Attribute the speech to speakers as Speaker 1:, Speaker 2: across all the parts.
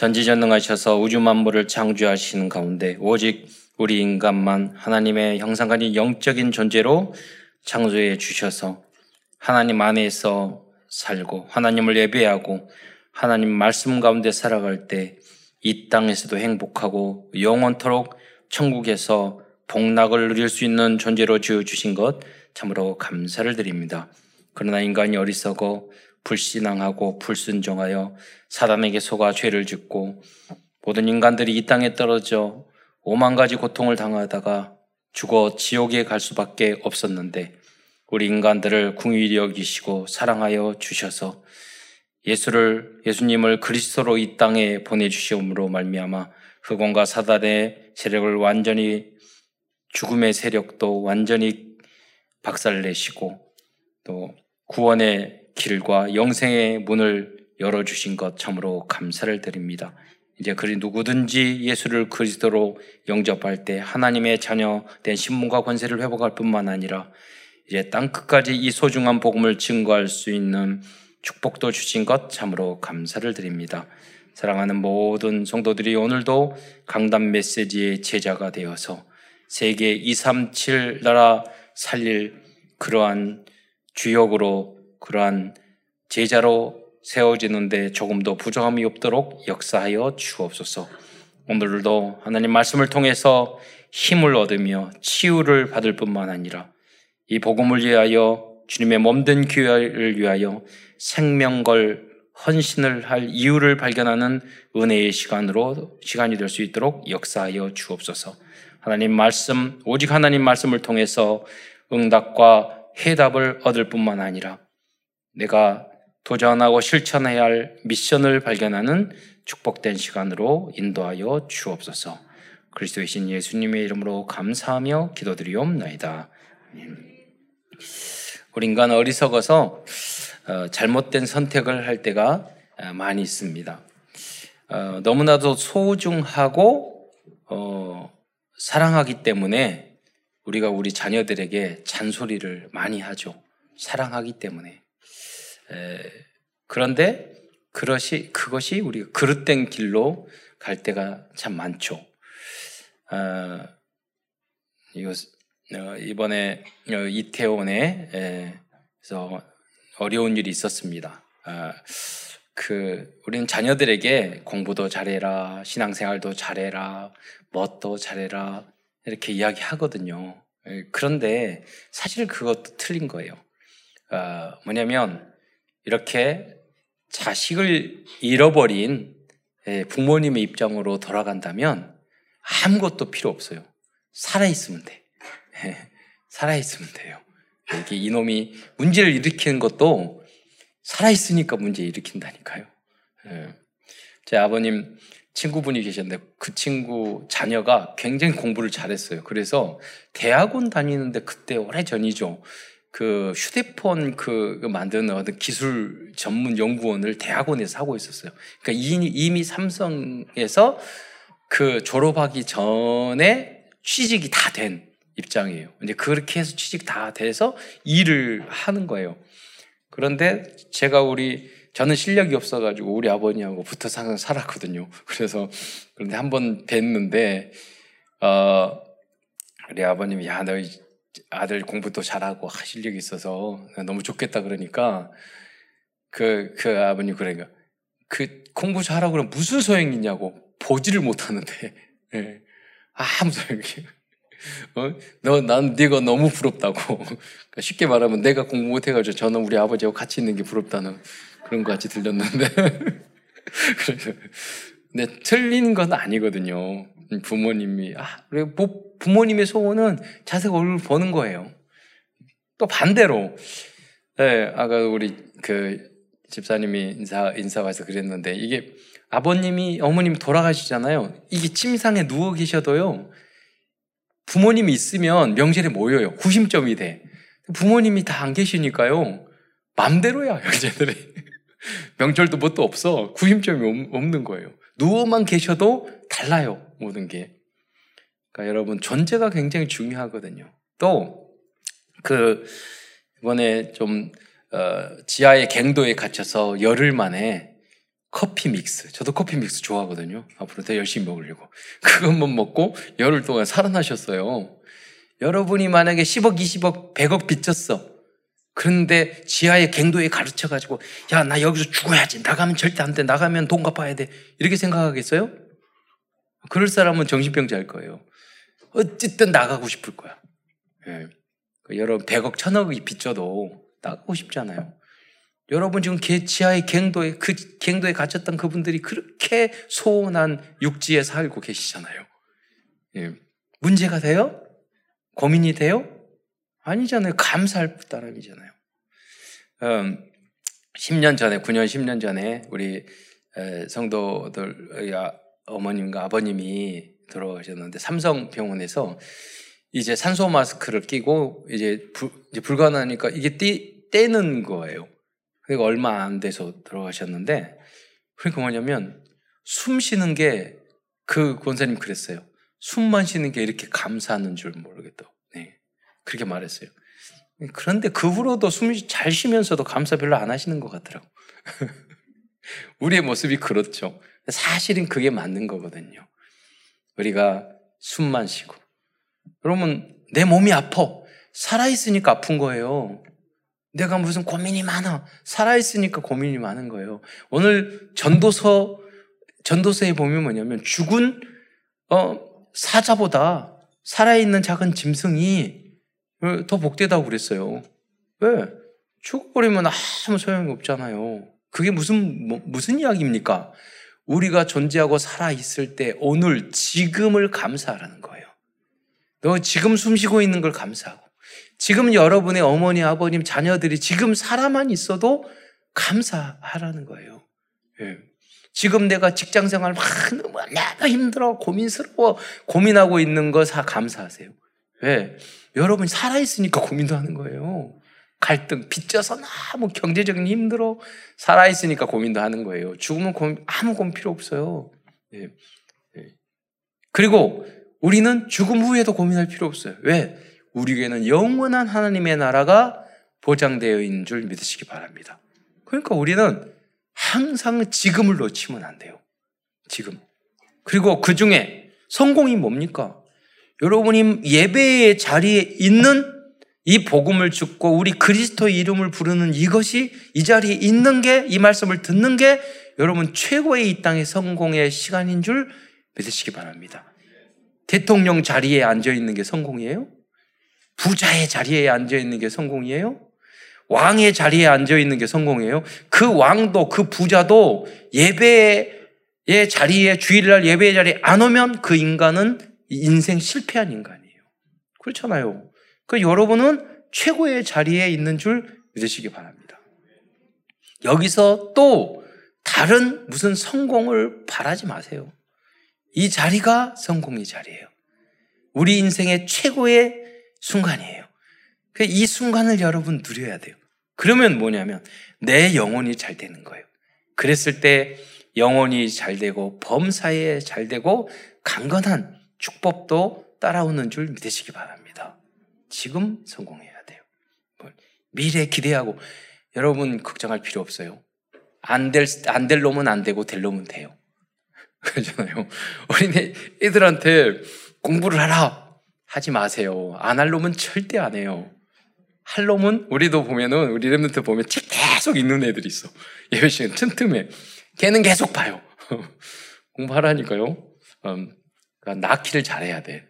Speaker 1: 전지전능하셔서 우주 만물을 창조하시는 가운데 오직 우리 인간만 하나님의 형상가진 영적인 존재로 창조해 주셔서 하나님 안에서 살고 하나님을 예배하고 하나님 말씀 가운데 살아갈 때 이 땅에서도 행복하고 영원토록 천국에서 복락을 누릴 수 있는 존재로 지어 주신 것 참으로 감사를 드립니다. 그러나 인간이 어리석어 불신앙하고 불순종하여 사단에게 속아 죄를 짓고 모든 인간들이 이 땅에 떨어져 오만 가지 고통을 당하다가 죽어 지옥에 갈 수밖에 없었는데 우리 인간들을 궁일히 여기시고 사랑하여 주셔서 예수를 예수님을 그리스도로 이 땅에 보내 주시므로 말미암아 흑원과 사단의 세력을 완전히 죽음의 세력도 완전히 박살내시고 또 구원의 길과 영생의 문을 열어주신 것 참으로 감사를 드립니다. 이제 그리 누구든지 예수를 그리스도로 영접할 때 하나님의 자녀 된 신분과 권세를 회복할 뿐만 아니라 이제 땅 끝까지 이 소중한 복음을 증거할 수 있는 축복도 주신 것 참으로 감사를 드립니다. 사랑하는 모든 성도들이 오늘도 강단 메시지의 제자가 되어서 세계 237 나라 살릴 그러한 주역으로 그러한 제자로 세워지는데 조금도 부족함이 없도록 역사하여 주옵소서. 오늘도 하나님 말씀을 통해서 힘을 얻으며 치유를 받을 뿐만 아니라 이 복음을 위하여 주님의 몸된 교회를 위하여 생명걸 헌신을 할 이유를 발견하는 은혜의 시간으로 시간이 될 수 있도록 역사하여 주옵소서. 하나님 말씀 오직 하나님 말씀을 통해서 응답과 해답을 얻을 뿐만 아니라 내가 도전하고 실천해야 할 미션을 발견하는 축복된 시간으로 인도하여 주옵소서. 그리스도의 신 예수님의 이름으로 감사하며 기도드리옵나이다. 우리 인간 어리석어서 어, 잘못된 선택을 할 때가 어, 많이 있습니다. 어, 너무나도 소중하고 어, 사랑하기 때문에 우리가 우리 자녀들에게 잔소리를 많이 하죠. 사랑하기 때문에. 에, 그런데 그것이, 그것이 우리가 그릇된 길로 갈 때가 참 많죠. 어, 이거, 어, 이번에 어, 이태원에 서 어려운 일이 있었습니다. 어, 그 우리는 자녀들에게 공부도 잘해라, 신앙생활도 잘해라, 뭣도 잘해라 이렇게 이야기하거든요. 예, 그런데 사실 그것도 틀린 거예요. 어, 뭐냐면 이렇게 자식을 잃어버린 예, 부모님의 입장으로 돌아간다면 아무것도 필요 없어요. 살아있으면 돼. 예, 살아있으면 돼요. 이게 이놈이 문제를 일으키는 것도 살아있으니까 문제 일으킨다니까요. 제 아버님 친구분이 계셨는데 그 친구 자녀가 굉장히 공부를 잘했어요. 그래서 대학원 다니는데 그때 오래 전이죠. 그 휴대폰 그 만드는 어떤 기술 전문 연구원을 대학원에서 하고 있었어요. 그러니까 이미 삼성에서 그 졸업하기 전에 취직이 다 된 입장이에요. 이제 그렇게 해서 취직 다 돼서 일을 하는 거예요. 그런데 제가 우리 저는 실력이 없어가지고 우리 아버님하고 붙어 항상 살았거든요. 그래서 그런데 한 번 뵀는데 어, 우리 아버님이 야너 아들 공부도 잘하고 실력이 있어서 너무 좋겠다 그러니까 그, 그 아버님 그러니까 그 공부 잘하고 그러면 무슨 소용이 있냐고 보지를 못하는데 네. 아무 소용이 어? 너, 난 네가 너무 부럽다고. 그러니까 쉽게 말하면 내가 공부 못해가지고 저는 우리 아버지하고 같이 있는 게 부럽다는 그런 것 같이 들렸는데. 그래서, 근데 틀린 건 아니거든요. 부모님이, 아, 부모님의 소원은 자식 얼굴 보는 거예요. 또 반대로, 네, 아까 우리 그 집사님이 인사, 인사 와서 그랬는데, 이게 아버님이, 어머님이 돌아가시잖아요. 이게 침상에 누워 계셔도요, 부모님이 있으면 명절에 모여요. 구심점이 돼. 부모님이 다 안 계시니까요. 맘대로야, 여자들이. 명절도 뭣도 없어. 구심점이 없는 거예요. 누워만 계셔도 달라요, 모든 게. 그러니까 여러분, 존재가 굉장히 중요하거든요. 또, 그, 이번에 좀, 어, 지하의 갱도에 갇혀서 열흘 만에 커피 믹스. 저도 커피 믹스 좋아하거든요. 앞으로 더 열심히 먹으려고. 그것만 먹고 열흘 동안 살아나셨어요. 여러분이 만약에 10억, 20억, 100억 빚졌어. 그런데 지하의 갱도에 가르쳐가지고, 야, 나 여기서 죽어야지. 나가면 절대 안 돼. 나가면 돈 갚아야 돼. 이렇게 생각하겠어요? 그럴 사람은 정신병자일 거예요. 어쨌든 나가고 싶을 거야. 예. 여러분, 100억, 1000억이 빚져도 나가고 싶잖아요. 여러분 지금 지하의 갱도에 그 갱도에 갇혔던 그분들이 그렇게 소원한 육지에 살고 계시잖아요. 예. 문제가 돼요? 고민이 돼요? 아니잖아요. 감사할 따름이잖아요. 음, 10년 전에, 9년, 10년 전에 우리 성도들, 어머님과 아버님이 들어가셨는데 삼성병원에서 이제 산소 마스크를 끼고 이제, 불, 이제 불가능하니까 이게 떼, 떼는 거예요. 그러니까 얼마 안 돼서 들어가셨는데 그러니까 뭐냐면 숨 쉬는 게 그 권사님 그랬어요. 숨만 쉬는 게 이렇게 감사하는 줄 모르겠다. 네. 그렇게 말했어요. 그런데 그 후로도 숨 잘 쉬면서도 감사 별로 안 하시는 것 같더라고. 우리의 모습이 그렇죠. 사실은 그게 맞는 거거든요. 우리가 숨만 쉬고. 그러면 내 몸이 아파. 살아있으니까 아픈 거예요. 내가 무슨 고민이 많아. 살아있으니까 고민이 많은 거예요. 오늘 전도서, 전도서에 보면 뭐냐면 죽은, 어, 사자보다 살아있는 작은 짐승이 더 복되다고 그랬어요. 왜? 죽어버리면 아무 소용이 없잖아요. 그게 무슨, 뭐, 무슨 이야기입니까? 우리가 존재하고 살아있을 때 오늘, 지금을 감사하라는 거예요. 너 지금 숨 쉬고 있는 걸 감사하고. 지금 여러분의 어머니, 아버님, 자녀들이 지금 살아만 있어도 감사하라는 거예요. 예. 지금 내가 직장 생활 막 너무 힘들어, 고민스러워, 고민하고 있는 거 다 감사하세요. 왜? 여러분이 살아있으니까 고민도 하는 거예요. 갈등, 빚져서 너무 경제적인 힘들어. 살아있으니까 고민도 하는 거예요. 죽으면 고민, 아무 고민 필요 없어요. 예. 예. 그리고 우리는 죽음 후에도 고민할 필요 없어요. 왜? 우리에게는 영원한 하나님의 나라가 보장되어 있는 줄 믿으시기 바랍니다. 그러니까 우리는 항상 지금을 놓치면 안 돼요. 지금. 그리고 그 중에 성공이 뭡니까? 여러분이 예배의 자리에 있는 이 복음을 듣고 우리 그리스도의 이름을 부르는 이것이 이 자리에 있는 게 이 말씀을 듣는 게 여러분 최고의 이 땅의 성공의 시간인 줄 믿으시기 바랍니다. 대통령 자리에 앉아 있는 게 성공이에요? 부자의 자리에 앉아 있는 게 성공이에요? 왕의 자리에 앉아 있는 게 성공이에요? 그 왕도 그 부자도 예배의 자리에 주일날 예배의 자리에 안 오면 그 인간은 인생 실패한 인간이에요. 그렇잖아요. 그 여러분은 최고의 자리에 있는 줄 믿으시기 바랍니다. 여기서 또 다른 무슨 성공을 바라지 마세요. 이 자리가 성공의 자리예요. 우리 인생의 최고의 순간이에요. 그이 순간을 여러분 누려야 돼요. 그러면 뭐냐면 내 영혼이 잘 되는 거예요. 그랬을 때 영혼이 잘 되고 범사에 잘 되고 강건한 축복도 따라오는 줄 믿으시기 바랍니다. 지금 성공해야 돼요. 뭐, 미래 기대하고 여러분 걱정할 필요 없어요. 안 될, 안 될 놈은 안 되고 될 놈은 돼요. 그러잖아요. 어린애 애들한테 공부를 하라. 하지 마세요. 안 할 놈은 절대 안 해요. 할 놈은 우리도 보면은 우리 랩런트 보면 책 계속 읽는 애들이 있어. 예배 시간 틈틈에 걔는 계속 봐요. 공부하라니까요. 음, 그러니까 낳기를 잘해야 돼.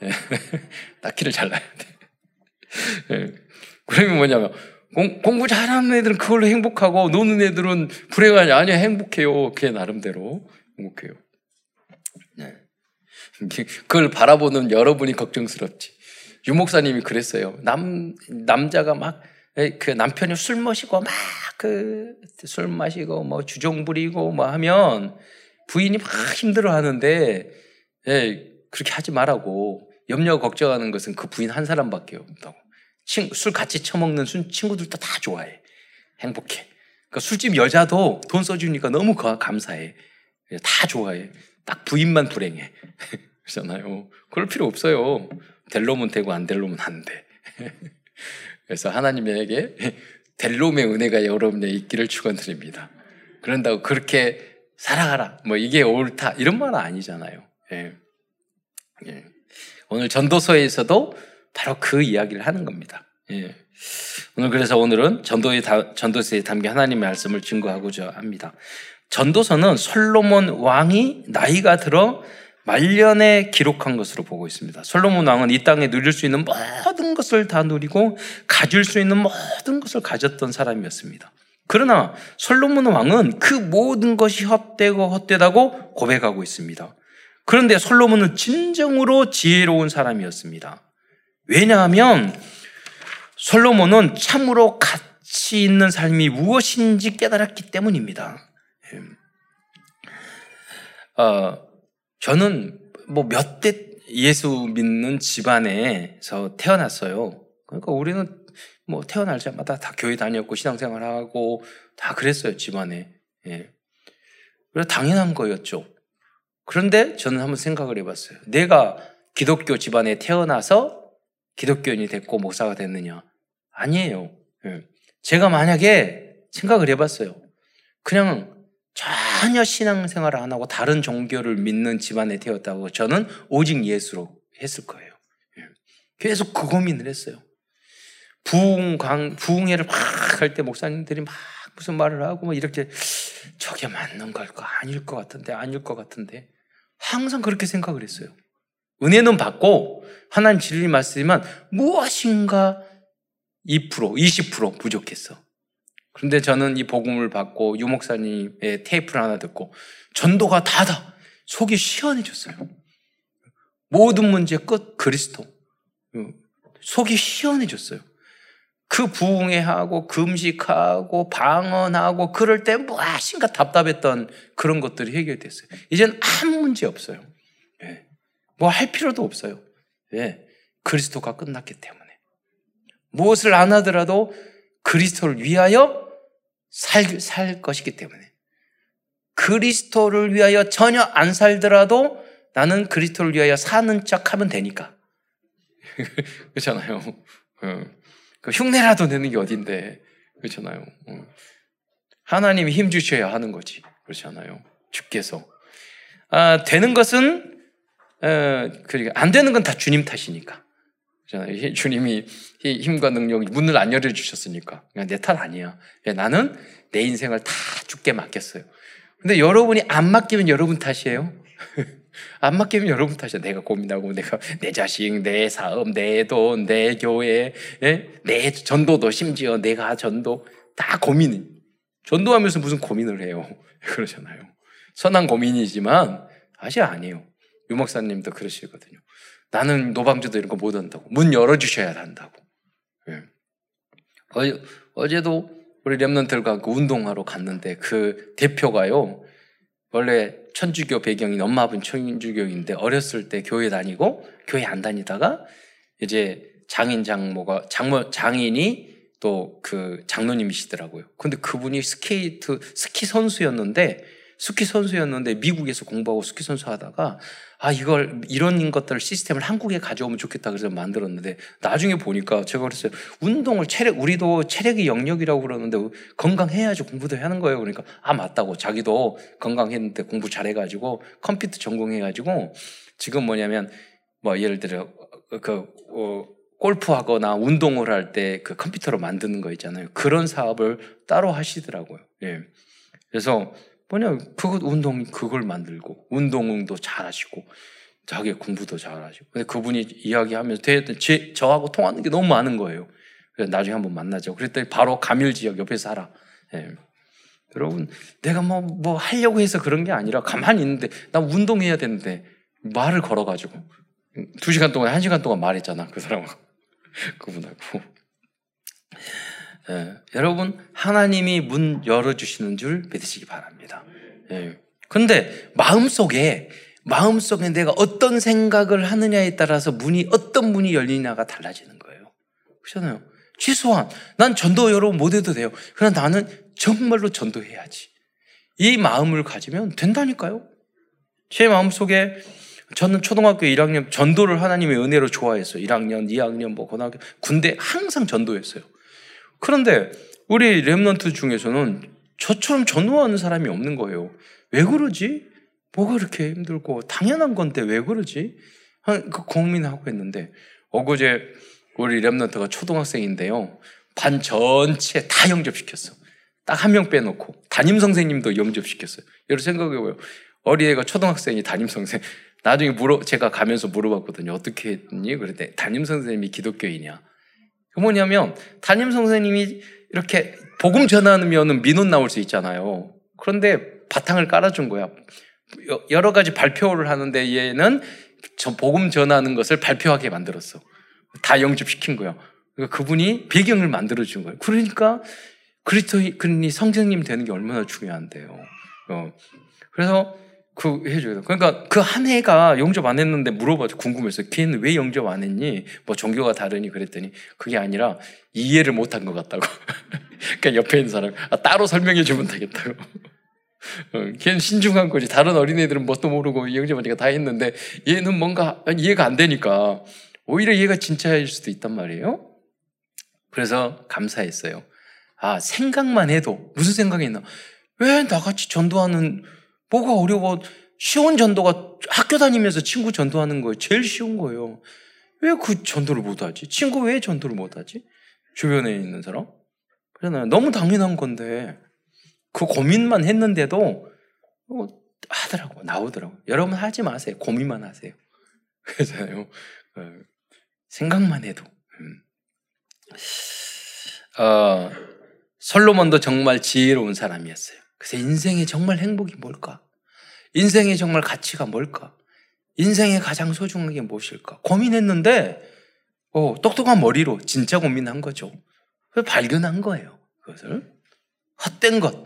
Speaker 1: 낳기를 잘라야 돼. 예. 그러면 뭐냐면 공, 공부 잘하는 애들은 그걸로 행복하고 노는 애들은 불행하냐 아니야 행복해요. 걔 나름대로 행복해요. 네. 그걸 바라보는 여러분이 걱정스럽지. 유 목사님이 그랬어요. 남, 남자가 막, 그 남편이 술 마시고 막 그 술 마시고 뭐 주종 부리고 뭐 하면 부인이 막 힘들어 하는데, 예, 그렇게 하지 말라고. 염려 걱정하는 것은 그 부인 한 사람밖에 없다고. 친, 술 같이 처먹는 친구들도 다 좋아해. 행복해. 그러니까 술집 여자도 돈 써주니까 너무 감사해. 다 좋아해. 딱 부인만 불행해. 그러잖아요. 그럴 필요 없어요. 될 놈은 되고 안 될 놈은 안 돼. 그래서 하나님에게 될 놈의 은혜가 여러분에 있기를 축원드립니다. 그런다고 그렇게 살아가라. 뭐 이게 옳다. 이런 말은 아니잖아요. 예. 예. 오늘 전도서에서도 바로 그 이야기를 하는 겁니다. 예. 오늘 그래서 오늘은 전도의 전도서에 담긴 하나님의 말씀을 증거하고자 합니다. 전도서는 솔로몬 왕이 나이가 들어 말년에 기록한 것으로 보고 있습니다. 솔로몬 왕은 이 땅에 누릴 수 있는 모든 것을 다 누리고 가질 수 있는 모든 것을 가졌던 사람이었습니다. 그러나 솔로몬 왕은 그 모든 것이 헛되고 헛되다고 고백하고 있습니다. 그런데 솔로몬은 진정으로 지혜로운 사람이었습니다. 왜냐하면 솔로몬은 참으로 가치 있는 삶이 무엇인지 깨달았기 때문입니다. 어, 저는 뭐 몇 대 예수 믿는 집안에서 태어났어요. 그러니까 우리는 뭐 태어날자마다 다 교회 다녔고 신앙생활하고 다 그랬어요 집안에. 예. 그래 당연한 거였죠. 그런데 저는 한번 생각을 해봤어요. 내가 기독교 집안에 태어나서 기독교인이 됐고 목사가 됐느냐? 아니에요. 예. 제가 만약에 생각을 해봤어요. 그냥 전혀 신앙생활을 안 하고 다른 종교를 믿는 집안에 태었다고 저는 오직 예수로 했을 거예요. 예. 계속 그 고민을 했어요. 부흥, 강, 부흥회를 막 할 때 목사님들이 막 무슨 말을 하고 막 이렇게 저게 맞는 걸까? 아닐 것 같은데, 아닐 것 같은데. 항상 그렇게 생각을 했어요. 은혜는 받고 하나님 진리 말씀이지만 무엇인가 2%, 20% 부족했어. 그런데 저는 이 복음을 받고 유목사님의 테이프를 하나 듣고 전도가 다다. 속이 시원해졌어요. 모든 문제 끝 그리스도. 속이 시원해졌어요. 그 부흥회하고 금식하고 방언하고 그럴 때 무엇인가 답답했던 그런 것들이 해결됐어요. 이제는 아무 문제 없어요. 예. 뭐할 필요도 없어요. 예. 그리스도가 끝났기 때문에. 무엇을 안 하더라도 그리스도를 위하여 살, 살 것이기 때문에. 그리스도를 위하여 전혀 안 살더라도 나는 그리스도를 위하여 사는 척 하면 되니까. 그렇잖아요. 어. 그 흉내라도 내는 게 어딘데. 그렇잖아요. 어. 하나님이 힘 주셔야 하는 거지. 그렇잖아요. 주께서. 아, 되는 것은, 어, 그러니까 안 되는 건 다 주님 탓이니까. 주님이 힘과 능력이 문을 안 열어주셨으니까. 내탓 아니야. 나는 내 인생을 다 죽게 맡겼어요. 근데 여러분이 안 맡기면 여러분 탓이에요. 안 맡기면 여러분 탓이야. 내가 고민하고 내가 내 자식, 내 사업, 내 돈, 내 교회, 예? 내 전도도 심지어 내가 전도 다 고민. 전도하면서 무슨 고민을 해요. 그러잖아요. 선한 고민이지만 사실 아니에요. 유목사님도 그러시거든요. 나는 노방주도 이런 거 못 한다고. 문 열어주셔야 한다고. 예. 어, 어제도 우리 remnant들과 그 운동하러 갔는데 그 대표가요. 원래 천주교 배경인 엄마 아버님 천주교인데 어렸을 때 교회 다니고 교회 안 다니다가 이제 장인 장모가 장모 장인이 또 그 장로님이시더라고요. 근데 그분이 스케이트 스키 선수였는데 스키 선수였는데 미국에서 공부하고 스키 선수 하다가 아 이걸 이런 것들 시스템을 한국에 가져오면 좋겠다 그래서 만들었는데 나중에 보니까 제가 그랬어요. 운동을 체력 우리도 체력이 영역이라고 그러는데 건강해야지 공부도 하는 거예요. 그러니까 아 맞다고. 자기도 건강했는데 공부 잘해가지고 컴퓨터 전공해가지고 지금 뭐냐면 뭐 예를 들어 그 어, 골프하거나 운동을 할 때 그 컴퓨터로 만드는 거 있잖아요. 그런 사업을 따로 하시더라고요. 예. 그래서 뭐냐, 그것 운동, 그걸 만들고, 운동도 잘하시고, 자기 공부도 잘하시고. 근데 그분이 이야기하면서 제, 저하고 통하는 게 너무 많은 거예요. 그래서 나중에 한번 만나죠. 그랬더니 바로 가밀 지역 옆에 살아. 예. 여러분, 내가 뭐, 뭐 하려고 해서 그런 게 아니라 가만히 있는데, 나 운동해야 되는데, 말을 걸어가지고. 두 시간 동안, 한 시간 동안 말했잖아. 그 사람하고. 그분하고. 예, 여러분 하나님이 문 열어주시는 줄 믿으시기 바랍니다. 예. 근데 마음속에 마음속에 내가 어떤 생각을 하느냐에 따라서 문이 어떤 문이 열리냐가 달라지는 거예요. 그렇잖아요. 최소한 난 전도 여러분 못 해도 돼요. 그러나 나는 정말로 전도해야지. 이 마음을 가지면 된다니까요. 제 마음속에 저는 초등학교 1학년 전도를 하나님의 은혜로 좋아했어요. 1학년, 2학년, 뭐 고등학교, 군대 항상 전도했어요. 그런데 우리 랩런트 중에서는 저처럼 전도하는 사람이 없는 거예요. 왜 그러지? 뭐가 그렇게 힘들고 당연한 건데 왜 그러지? 그 고민하고 있는데 어거제 우리 랩런트가 초등학생인데요. 반 전체 다 영접시켰어. 딱 한 명 빼놓고 담임 선생님도 영접시켰어요. 여러분 생각해봐요. 어린애가 초등학생이 담임 선생. 나중에 물어 제가 가면서 물어봤거든요. 어떻게 했니? 그랬더니 담임 선생님이 기독교인이야. 그 뭐냐면 담임 선생님이 이렇게 복음 전하면 민원 나올 수 있잖아요. 그런데 바탕을 깔아준 거야. 여러 가지 발표를 하는데 얘는 저 복음 전하는 것을 발표하게 만들었어. 다 영접시킨 거야. 그러니까 그분이 배경을 만들어준 거예요. 그러니까 그리스도인이 성령님 되는 게 얼마나 중요한데요. 어. 그래서 그 해줘요. 그러니까 그 한 해가 영접 안 했는데 물어봐서 궁금해서 걔는 왜 영접 안 했니? 뭐 종교가 다르니 그랬더니 그게 아니라 이해를 못 한 것 같다고. 그러니까 옆에 있는 사람 아, 따로 설명해 주면 되겠다고. 어, 걔는 신중한 거지. 다른 어린애들은 뭣도 모르고 영접하니까 다 했는데 얘는 뭔가 이해가 안 되니까 오히려 얘가 진짜일 수도 있단 말이에요. 그래서 감사했어요. 아, 생각만 해도 무슨 생각이 있나? 왜 나같이 전도하는 뭐가 어려워? 쉬운 전도가 학교 다니면서 친구 전도하는 거예요. 제일 쉬운 거예요. 왜 그 전도를 못하지? 친구 왜 전도를 못하지? 주변에 있는 사람? 그러잖아요. 너무 당연한 건데 그 고민만 했는데도 어, 하더라고 나오더라고. 여러분 하지 마세요. 고민만 하세요. 그래서요. 어, 생각만 해도. 음. 어, 솔로몬도 정말 지혜로운 사람이었어요. 그래서 인생의 정말 행복이 뭘까? 인생의 정말 가치가 뭘까? 인생의 가장 소중한 게 무엇일까? 고민했는데, 어, 똑똑한 머리로 진짜 고민한 거죠. 발견한 거예요. 그것을. 헛된 것.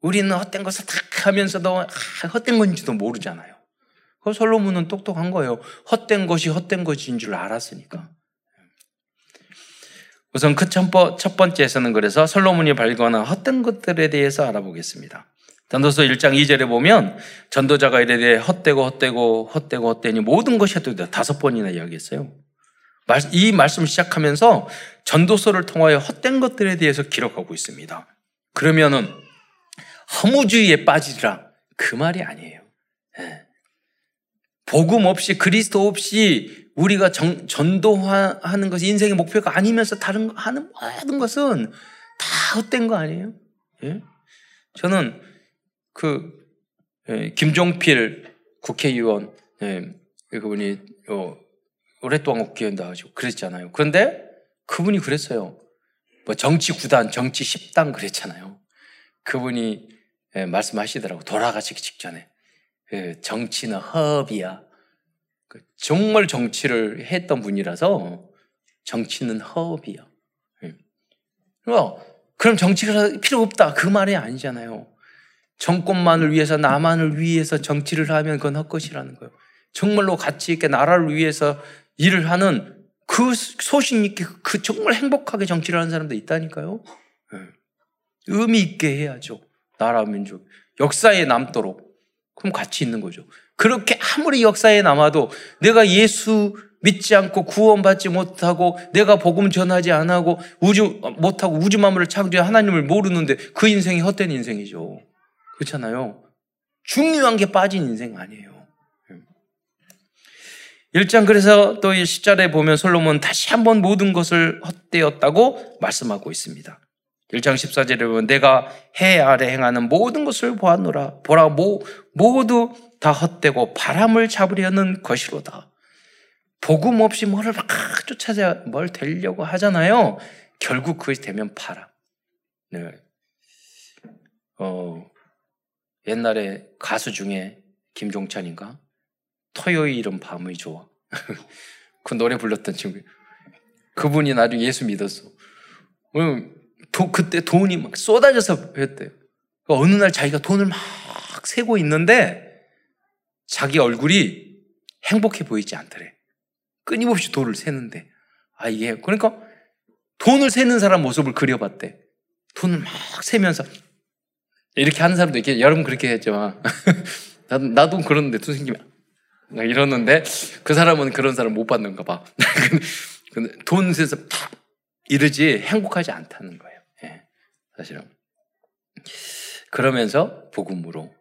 Speaker 1: 우리는 헛된 것을 탁 하면서도 아, 헛된 건지도 모르잖아요. 그 솔로몬은 똑똑한 거예요. 헛된 것이 헛된 것인 줄 알았으니까. 우선 그 첫 번째에서는 그래서 솔로몬이 발견한 헛된 것들에 대해서 알아보겠습니다. 전도서 1장 2절에 보면 전도자가 이래 헛되고 헛되고 헛되고 헛되니 모든 것이 헛되다 다섯 번이나 이야기했어요. 이 말씀을 시작하면서 전도서를 통하여 헛된 것들에 대해서 기록하고 있습니다. 그러면은 허무주의에 빠지라 그 말이 아니에요. 예. 복음 없이 그리스도 없이 우리가 정, 전도하는 것이 인생의 목표가 아니면서 다른 거 하는 모든 것은 다 헛된 거 아니에요? 예? 저는 그 예, 김종필 국회의원 예, 그분이 어, 오랫동안 국회의원 나가지고 그랬잖아요. 그런데 그분이 그랬어요. 뭐 정치 구단, 정치 10당 그랬잖아요. 그분이 예, 말씀하시더라고 돌아가시기 직전에 그 정치는 허업이야. 그 정말 정치를 했던 분이라서 정치는 허업이야. 예. 어, 그럼 정치가 필요 없다 그 말이 아니잖아요. 정권만을 위해서 나만을 위해서 정치를 하면 그건 헛것이라는 거예요. 정말로 가치 있게 나라를 위해서 일을 하는 그 소신 있게 그 정말 행복하게 정치를 하는 사람도 있다니까요. 예. 의미 있게 해야죠. 나라 민족 역사에 남도록 그럼 가치 있는 거죠. 그렇게 아무리 역사에 남아도 내가 예수 믿지 않고 구원받지 못하고 내가 복음 전하지 않고 우주 못하고 우주 만물을 창조해 하나님을 모르는데 그 인생이 헛된 인생이죠. 그렇잖아요. 중요한 게 빠진 인생 아니에요. 1장 그래서 또 10절에 보면 솔로몬 다시 한번 모든 것을 헛되었다고 말씀하고 있습니다. 1장 14절에 보면 내가 해 아래 행하는 모든 것을 보았노라. 보라 모, 모두 다 헛되고 바람을 잡으려는 것이로다. 복음 없이 뭐를 막 쫓아자 뭘 되려고 하잖아요. 결국 그것이 되면 바람. 네. 어, 옛날에 가수 중에 김종찬인가? 토요일은 밤의 좋아. 그 노래 불렀던 친구. 그분이 나중에 예수 믿었어. 도, 그때 돈이 막 쏟아져서 했대요. 어느 날 자기가 돈을 막 세고 있는데 자기 얼굴이 행복해 보이지 않더래. 끊임없이 돈을 세는데. 아, 이게, 그러니까 돈을 세는 사람 모습을 그려봤대. 돈을 막 세면서 이렇게 하는 사람도 있겠 여러분 그렇게 했죠. 나도, 나도 그러는데 돈 생기면 이러는데 그 사람은 그런 사람 못 받는가 봐. 돈 세서 팍 이러지 행복하지 않다는 거예요. 예, 사실은. 그러면서 복음으로.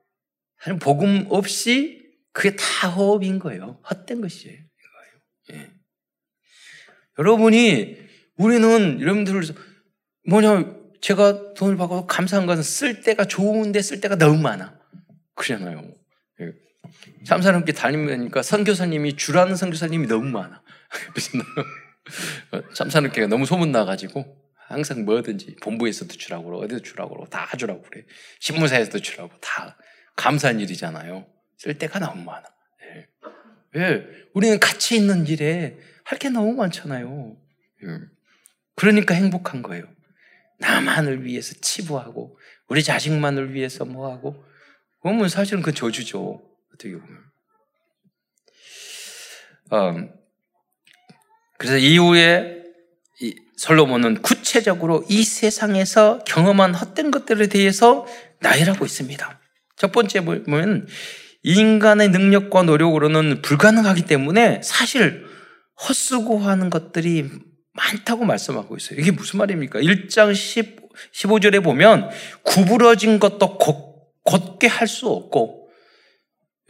Speaker 1: 복음 없이 그게 다 호흡인 거예요. 헛된 것이에요. 예. 여러분이 우리는 여러분들 뭐냐 제가 돈을 받고 감사한 것은 쓸 때가 좋은데 쓸 때가 너무 많아. 그러잖아요. 예. 참사람께 다니니까 선교사님이 주라는 선교사님이 너무 많아. 참사람께가 너무 소문 나가지고 항상 뭐든지 본부에서도 주라고 그러고 어디서 주라고 그러고 다 주라고 그래. 신문사에서도 주라고 다 감사한 일이잖아요. 쓸 때가 너무 많아. 예. 왜? 우리는 가치 있는 일에 할 게 너무 많잖아요. 예. 그러니까 행복한 거예요. 나만을 위해서 치부하고 우리 자식만을 위해서 뭐하고 그러면 사실은 그 저주죠. 어떻게 보면. 음, 그래서 이후에 이 솔로몬은 구체적으로 이 세상에서 경험한 헛된 것들에 대해서 나열하고 있습니다. 첫 번째 보면 인간의 능력과 노력으로는 불가능하기 때문에 사실 헛수고하는 것들이 많다고 말씀하고 있어요. 이게 무슨 말입니까? 1장 10, 15절에 보면 구부러진 것도 곧, 곧게 할 수 없고